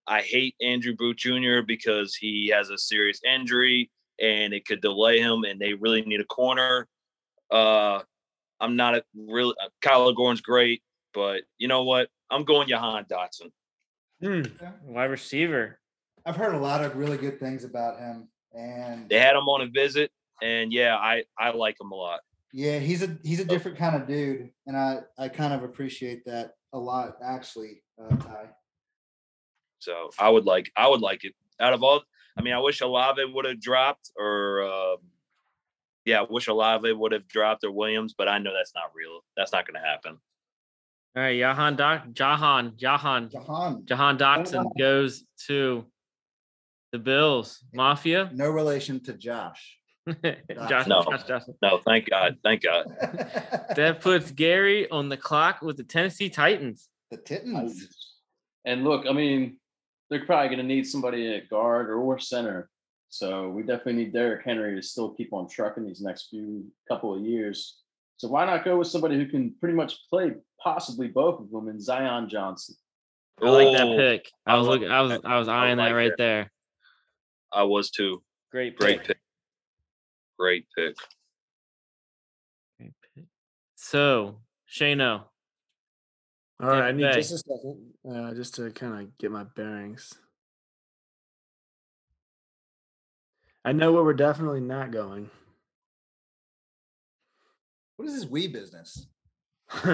I hate Andrew Booth Jr. because he has a serious injury and it could delay him, and they really need a corner. Uh, I'm not a really uh, Kyler Gordon's great, but you know what? I'm going Jahan Dotson. Hmm. Wide receiver. I've heard a lot of really good things about him, and They had him on a visit, and yeah, I I like him a lot. yeah, he's a he's a different kind of dude, and I I kind of appreciate that a lot, actually. Uh, Ty. So I would like I would like it. Out of all, I mean, I wish Olave would have dropped, or uh, yeah, I wish Olave would have dropped or Williams, but I know that's not real. That's not going to happen. All right, Jahan Doc Jahan Jahan Jahan, Jahan Dotson goes to the Bills Mafia. no relation to Josh. Josh, No. Josh, Josh. No, thank God, thank God. That puts Gary on the clock with the Tennessee Titans. the Titans. And look, I mean, they're probably going to need somebody at guard or, or center. So we definitely need Derrick Henry to still keep on trucking these next few couple of years. So why not go with somebody who can pretty much play possibly both of them in Zion Johnson? I like that pick. I I was looking. I was. I was I eyeing that right that. there. I was too. Great Great pick. pick. Great pick. Great pick. So, Shano, All right, I need just a second, uh, just to kind of get my bearings. I know where we're definitely not going. What is this we business?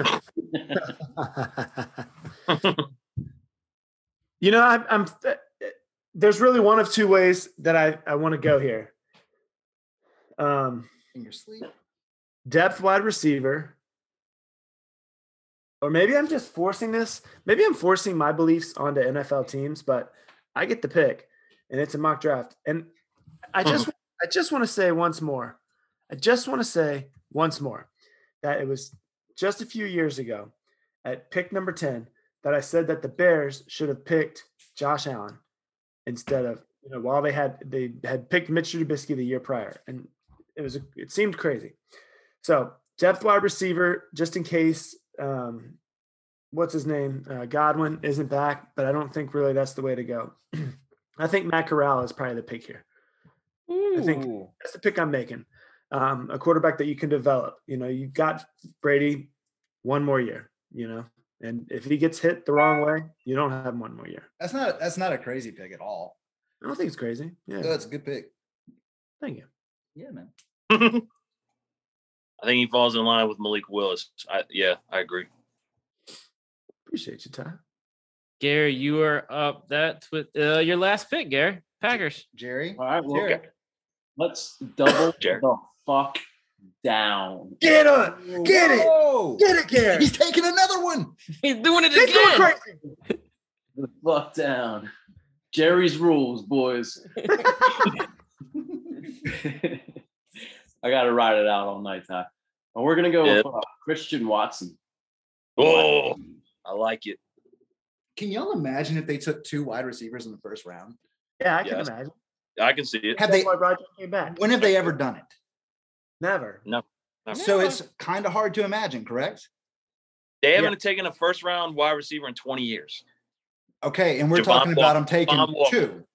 you know, I'm, I'm. There's really one of two ways that I I want to go here. Um, In your sleep? depth wide receiver, or maybe I'm just forcing this. Maybe I'm forcing my beliefs onto NFL teams, but I get the pick, and it's a mock draft. And I hmm. just, I just want to say once more, I just want to say once more that it was just a few years ago at pick number ten that I said that the Bears should have picked Josh Allen instead of you know while they had they had picked Mitch Trubisky the year prior, and it was a, it seemed crazy. So depth wide receiver, just in case. Um, what's his name? Uh, Godwin isn't back, but I don't think really that's the way to go. I think Matt Corral is probably the pick here. I think- That's the pick I'm making. Um, a quarterback that you can develop. You know, you've got Brady one more year. You know, and if he gets hit the wrong way, you don't have him one more year. That's not that's not a crazy pick at all. I don't think it's crazy. Yeah, No, it's a good pick. thank you. Yeah, man. I think he falls in line with Malik Willis. I, yeah, I agree. Appreciate you, Ty. Gary, you are up. That's with uh, your last pick, Gary. Packers. Jerry. All right, well, Jerry. let's double Jared. the fuck down. Get on, get it, get it, Gary. He's taking another one. He's doing it He's going again. crazy. The fuck down. Jerry's rules, boys. I got to ride it out all night, Ty. And we're gonna go with uh, Christian Watson. Oh, I like it. Can y'all imagine if they took two wide receivers in the first round? Yeah, I can Yes. imagine. I can see it. Have That's they? why Roger came back. When have they ever done it? Never. Never. So Yeah. it's kind of hard to imagine, correct? They haven't taken a first round wide receiver in 20 years. Okay, and we're Javon talking about them taking two.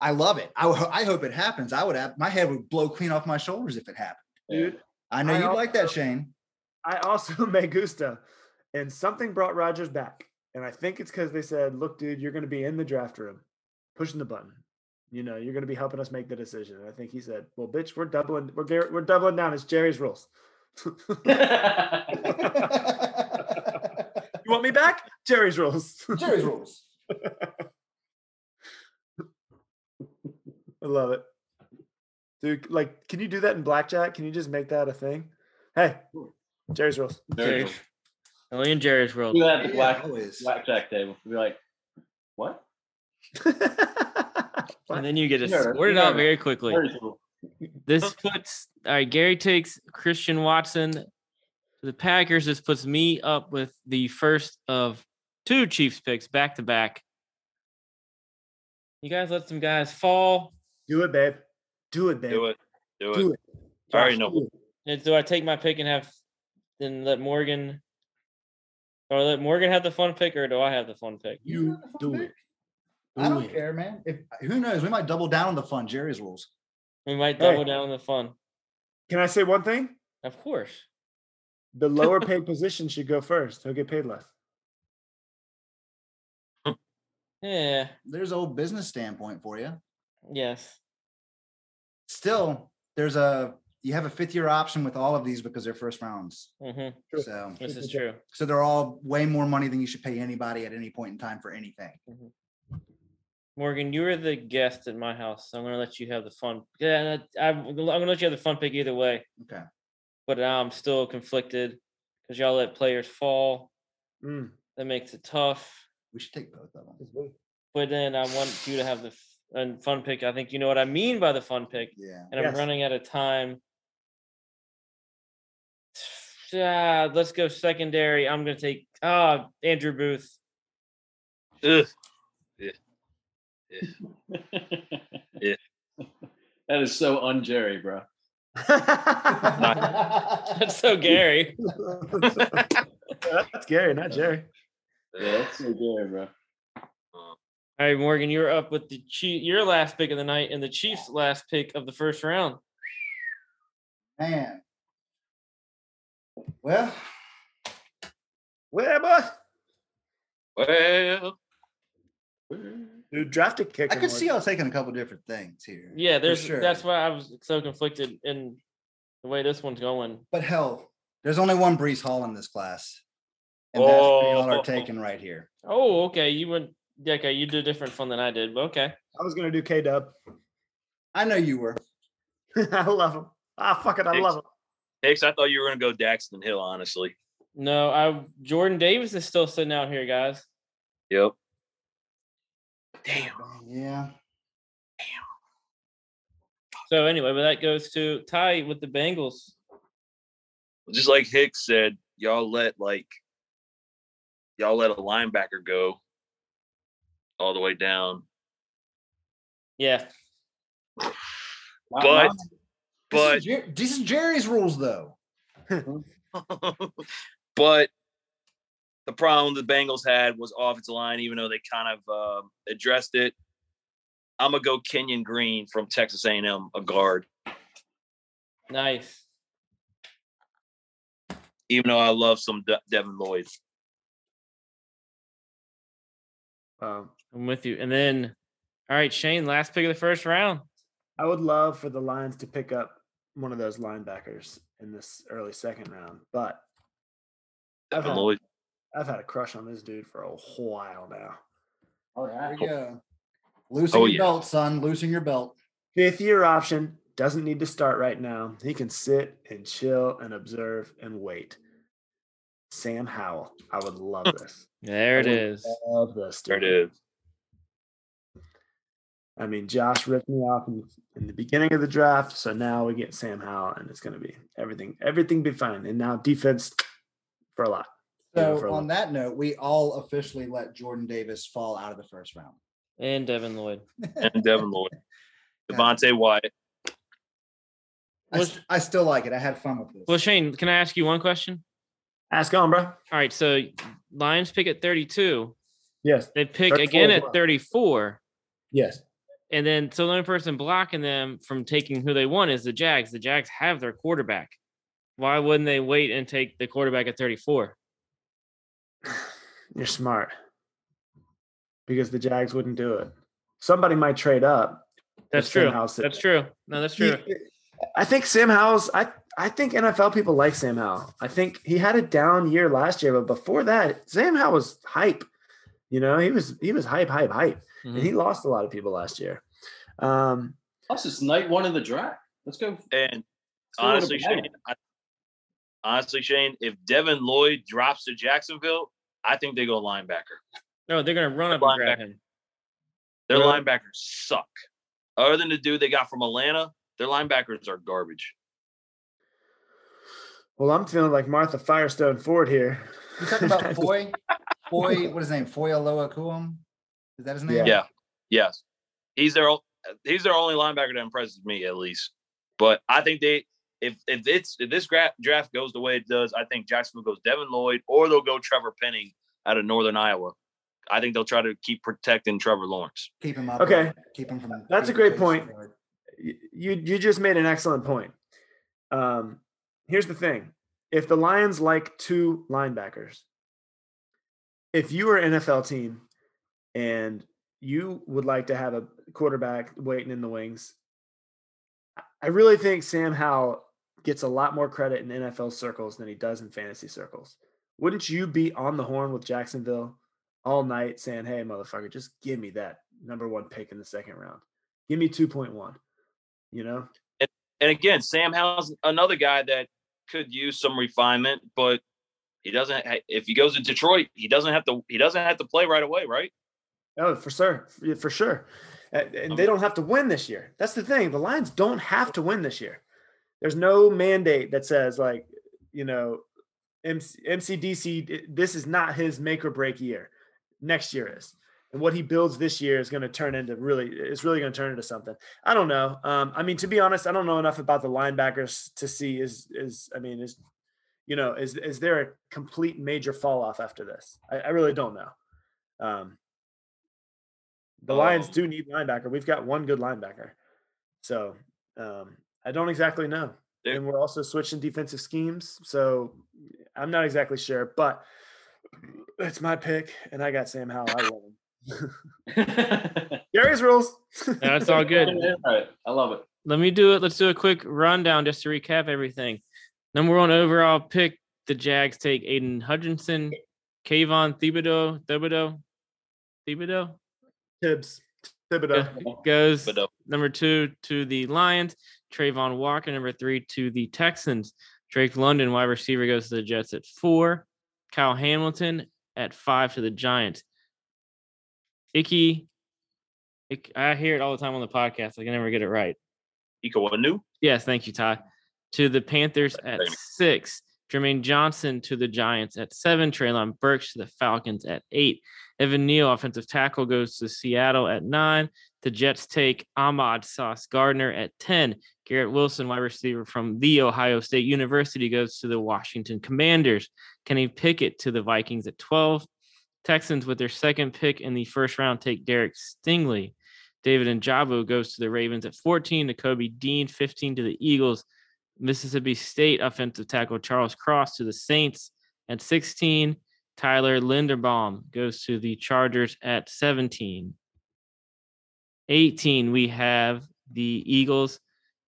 I love it. I, I hope it happens. I would have my head would blow clean off my shoulders if it happened. Dude, I know I you'd like that, Shane. I also me gusta, and something brought Rodgers back, and I think it's because they said, "Look, dude, you're going to be in the draft room, pushing the button. You know, you're going to be helping us make the decision." And I think he said, "Well, bitch, we're doubling, we're we're doubling down. It's Jerry's rules. you want me back? Jerry's rules. Jerry's rules. I love it, dude. Like, can you do that in blackjack? Can you just make that a thing? Hey, Jerry's rules. Jerry's. Only in Jerry's world. Do that at the black always. blackjack table. Be like, what? And then you get to Sure, sort it out very quickly. This puts all right. Gary takes Christian Watson to the Packers. This puts me up with the first of two Chiefs picks back to back. You guys let some guys fall. Do it, babe. Do it, babe. Do it. Do it. Do it. I already Josh, know. do. And do I take my pick and have then let Morgan or let Morgan have the fun pick or do I have the fun pick? You do it. I Do don't it. care, man. If who knows, we might double down on the fun. Jerry's rules. We might Hey. double down on the fun. Can I say one thing? Of course. The lower paid position should go first. He'll get paid less. Yeah. There's a old business standpoint for you. Yes. Still, there's a you have a fifth year option with all of these because they're first rounds. hmm So This is true. so they're all way more money than you should pay anybody at any point in time for anything. Morgan, you were the guest at my house, so I'm gonna let you have the fun. Yeah, I, I'm I'm gonna let you have the fun pick either way. Okay. But now I'm still conflicted because y'all let players fall. Mm. That makes it tough. We should take both of them. But then I want you to have the f- and fun pick. I think you know what I mean by the fun pick. Yeah. And I'm Yes. running out of time. Ah, let's go secondary. I'm gonna take ah Andrew Booth. Ugh. Yeah. Yeah. That is so un-Jerry, bro. That's so Gary. That's Gary, not Jerry. Yeah, that's so Gary, bro. All right, Morgan, you're up with the Chief, your last pick of the night and the Chiefs' last pick of the first round. Man. Well, Well, boy, Well, dude, drafted kick. I could see y'all taking a couple different things here. Yeah, there's sure. that's why I was so conflicted in the way this one's going. But hell, there's only one Breece Hall in this class. And that's what y'all Oh. are taking right here. Oh, okay. You went yeah, okay, you did different fun than I did, but okay. I was gonna do K Dub. I know you were. I love him. Ah, fuck it, I love him. Hicks, I thought you were gonna go Daxton Hill, honestly. No, I Jordan Davis is still sitting out here, guys. Yep. Damn. Yeah. Damn. So anyway, but that goes to Ty with the Bengals. Just like Hicks said, y'all let like y'all let a linebacker go all the way down. Yeah. My- But- This But is, Jer- this is Jerry's rules, though. but the problem the Bengals had was offensive line, even though they kind of um addressed it. I'm gonna go Kenyon Green from Texas A&M, a guard. Nice. Even though I love some De- Devin Lloyd. Um, I'm with you. And then all right, Shane, last pick of the first round. I would love for the Lions to pick up one of those linebackers in this early second round, but I've had, Lloyd. I've had a crush on this dude for a while now. oh, There yeah. you go. Loosen Oh, your yeah. belt, son. Loosen your belt. Fifth year option doesn't need to start right now. He can sit and chill and observe and wait. Sam Howell. I would love this. There it I would is. Love this. There it dude. is. I mean, Josh ripped me off in, in the beginning of the draft, so now we get Sam Howell, and it's going to be everything. Everything be fine. And now defense for a lot. So for a on lot. that note, we all officially let Jordan Davis fall out of the first round. And Devin Lloyd. And Devin Lloyd. Yeah. Devonte Wyatt. I, Was- st- I still like it. I had fun with this. Well, Shane, can I ask you one question? Ask on, bro. All right, so Lions pick at 32. Yes. They pick 34 again at 34. Yes. And then so the only person blocking them from taking who they want is the Jags. The Jags have their quarterback. Why wouldn't they wait and take the quarterback at 34? You're smart. Because the Jags wouldn't do it. Somebody might trade up. That's true. That's true. No, that's He- true. I think Sam Howell's. I I think NFL people like Sam Howell. I think he had a down year last year, but before that, Sam Howell was hype. You know, he was he was hype, hype, hype, Mhm. and he lost a lot of people last year. Um, Plus, it's night one of the draft. Let's go. And let's go honestly. Shane, I, honestly, Shane, if Devin Lloyd drops to Jacksonville, I think they go linebacker. No, they're gonna run up and grab Linebacker. him. Their Really? linebackers suck. Other than the dude they got from Atlanta, their linebackers are garbage. well, I'm feeling like Martha Firestone Ford here. You talking about Foy? Foy, what is his name? Foy Aloa Kuum? Is that his name? Yeah. Yeah. Yes. He's their o- he's their only linebacker that impresses me at least. But I think they if if it's if this draft goes the way it does, I think Jacksonville goes Devin Lloyd or they'll go Trevor Penning out of Northern Iowa. I think they'll try to keep protecting Trevor Lawrence. Keep him up. Okay. Keep him from. That's a great point. forward. You you just made an excellent point. Um, here's the thing: if the Lions like two linebackers, if you are an NFL team and you would like to have a quarterback waiting in the wings, I- really think Sam Howell gets a lot more credit in NFL circles than he does in fantasy circles. Wouldn't you be on the horn with Jacksonville all night saying, "Hey, motherfucker, just give me that number one pick in the second round. Give me two point one." You know, And again, Sam Howell's another guy that could use some refinement, but he doesn't. If he goes to Detroit, he doesn't have to. He doesn't have to play right away, right? Oh for sure, for, sure. And they don't have to win this year. That's the thing. The Lions don't have to win this year. There's no mandate that says like, you know, MC, MCDC. This is not his make or break year. Next year is. And what he builds this year is going to turn into really, it's really going to turn into something. I don't know. Um, I mean, to be honest, I don't know enough about the linebackers to see is is. I mean, is you know, is is there a complete major fall off after this? I, I really don't know. Um, The Lions Um, do need linebacker. We've got one good linebacker. So um, I don't exactly know. There- And we're also switching defensive schemes. So I'm not exactly sure, but it's my pick, and I got Sam Howell. I love him. Gary's rules. That's all good. All right, I love it. Let me do it. Let's do a quick rundown just to recap everything. Number one overall pick, the Jags take Aidan Hutchinson, Kayvon Thibodeaux, Thibodeaux, Thibodeaux Tibbs. Thibodeaux. goes But number two to the Lions, Travon Walker, number three to the Texans. Drake London, wide receiver, goes to the Jets at four. Kyle Hamilton at five to the Giants. Icky, Ick- I hear it all the time on the podcast. I can never get it right. Ekwonu. Yes, thank you, Todd. To the Panthers at six. Jermaine Johnson to the Giants at seven. Treylon Burks to the Falcons at eight. Evan Neal, offensive tackle, goes to Seattle at nine. The Jets take Ahmad Sauce Gardner at 10. Garrett Wilson, wide receiver from The Ohio State University, goes to the Washington Commanders. Kenny Pickett to the Vikings at 12. Texans, with their second pick in the first round, take Derek Stingley. David Ojabo goes to the Ravens at 14. To Kobe Dean, 15 to the Eagles. Mississippi State offensive tackle Charles Cross to the Saints at 16. Tyler Linderbaum goes to the Chargers at 17. 18, we have the Eagles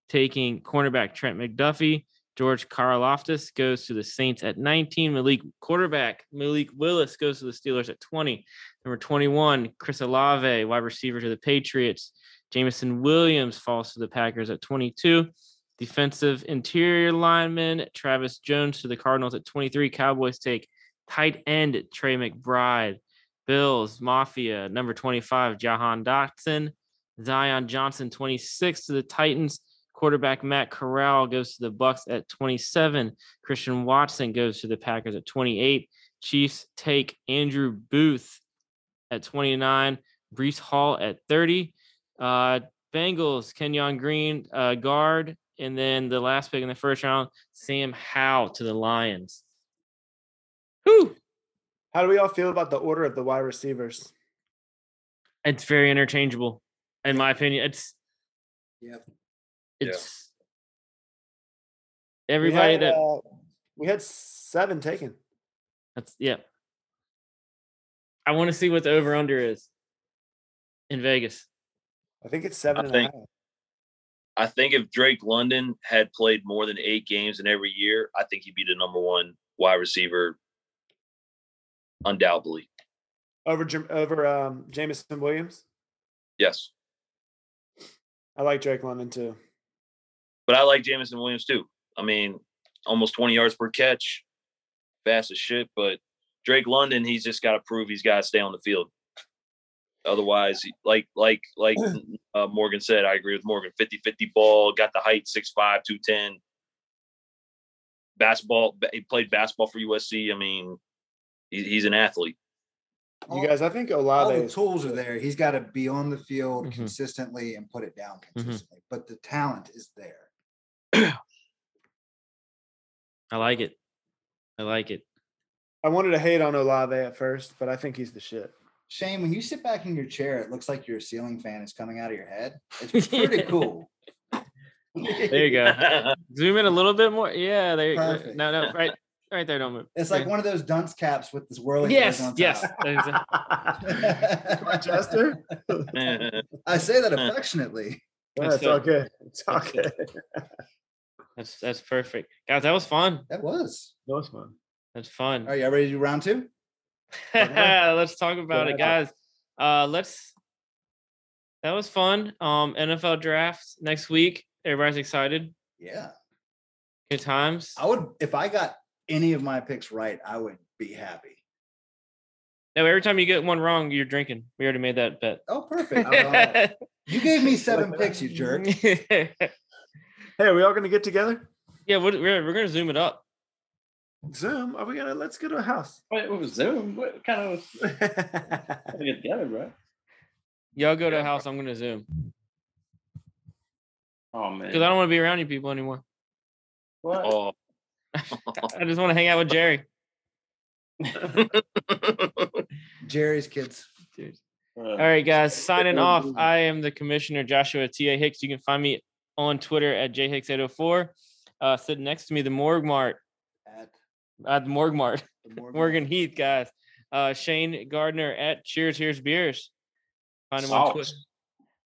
taking cornerback Trent McDuffie. George Karlaftis goes to the Saints at 19. Malik quarterback Malik Willis goes to the Steelers at 20. Number 21, Chris Olave, wide receiver to the Patriots. Jameson Williams falls to the Packers at 22. Defensive interior lineman Travis Jones to the Cardinals at 23. Cowboys take tight end Trey McBride. Bills Mafia number 25 Jahan Dotson. Zion Johnson 26 to the Titans. Quarterback Matt Corral goes to the Bucks at 27. Christian Watson goes to the Packers at 28. Chiefs take Andrew Booth at 29. Breece Hall at 30. Uh, Bengals Kenyon Green uh, guard, and then the last pick in the first round, Sam Howe to the Lions. Whew. How do we all feel about the order of the wide receivers? It's very interchangeable, in my opinion. It's Yep. Yeah. it's We everybody had, that uh, we had seven taken. that's yeah. I want to see what the over under is in Vegas. I think it's seven I and a half. think- I think if Drake London had played more than eight games in every year, I think he'd be the number one wide receiver, undoubtedly. over over um, Jameson Williams. Yes, I like Drake London too. but I like Jameson Williams too. I mean, almost 20 yards per catch, fast as shit. But Drake London, he's just got to prove he's got to stay on the field. Otherwise, like like like uh, Morgan said, I agree with Morgan. 50-50 ball, got the height, 6'5", 210. Basketball, he played basketball for USC. I mean, he's an athlete. You guys, I think all Olave the tools are there. He's got to be on the field Mhm. consistently and put it down Mhm. consistently. But the talent is there. I like it. I like it. I wanted to hate on Olave at first, but I think he's the shit. Shane, when you sit back in your chair, it looks like your ceiling fan is coming out of your head. It's pretty cool. There you go. Zoom in a little bit more. Yeah, there. you go. No, no, right, right there. Don't move. It's like Yeah. one of those dunce caps with this whirling. Yes, yes. top. Chester? I say that affectionately. Yeah, That's it's all good. It's all good. That's that's perfect, guys. That was fun. That was. That was fun. That's fun. Are you ready to do round two? let's talk about it, guys. Uh, let's. That was fun. Um, NFL drafts next week. Everybody's excited. Yeah. Good times. I would, if I got any of my picks right, I would be happy. No, every time you get one wrong, you're drinking. We already made that bet. Oh, perfect. You gave me seven picks, you jerk. Hey, are we all going to get together? we're, we're we're gonna zoom it up. Zoom? Are we going to? Let's go to a house. Wait, it was Zoom. What kind of get together, bro? Y'all go to a house. I'm gonna zoom Oh man. because I don't want to be around you people anymore. What? oh, I just want to hang out with Jerry. Jerry's kids. Dude. All right, guys, signing off. I am the commissioner, Joshua T.A. Hicks. You can find me on Twitter at jhicks804. Uh, sitting next to me, the Morgue Mart, At at the Morgue Mart, the Morgan- Morgan Heath, guys. Uh, Shane Gardner at Cheers Here's Beers. Find him on Twitter.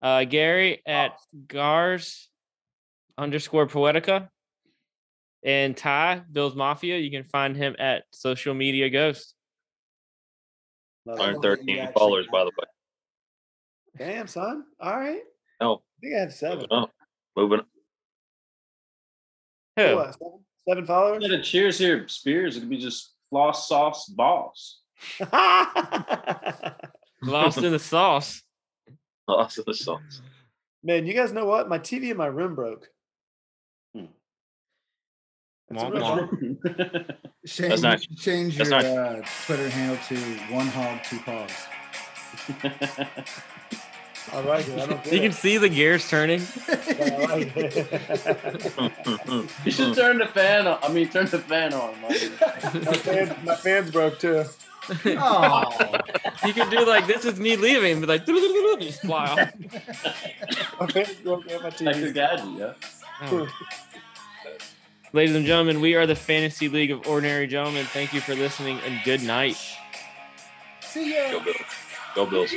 Uh, Gary at Gars underscore Poetica. And Ty, Bill's Mafia. You can find him at Social Media Ghost. Love it. You 113 followers, by the way. Damn, son. All right. Oh, I think I have seven. moving on. Moving. Who? What, seven? Seven followers? Instead of cheers here, Spears, it could be just floss sauce balls. Lost in the sauce. Lots of the songs. Man, you guys know what? My TV in my room broke. That's a Womp real womp. bummer. Shane, That's not- change that's your not- uh, Twitter handle to one hog, two paws. I like it. I don't You get can see the gears turning. like you should turn the fan on. I mean, turn the fan on. My, fans, my fans broke too. Oh, You can do like this is me leaving, and be like just fly off. My fans broke and my Like the TV. gadget, yeah. Oh. Ladies and gentlemen, we are the Fantasy League of Ordinary Gentlemen. Thank you for listening and good night. see ya. Go Bills. Go Bills.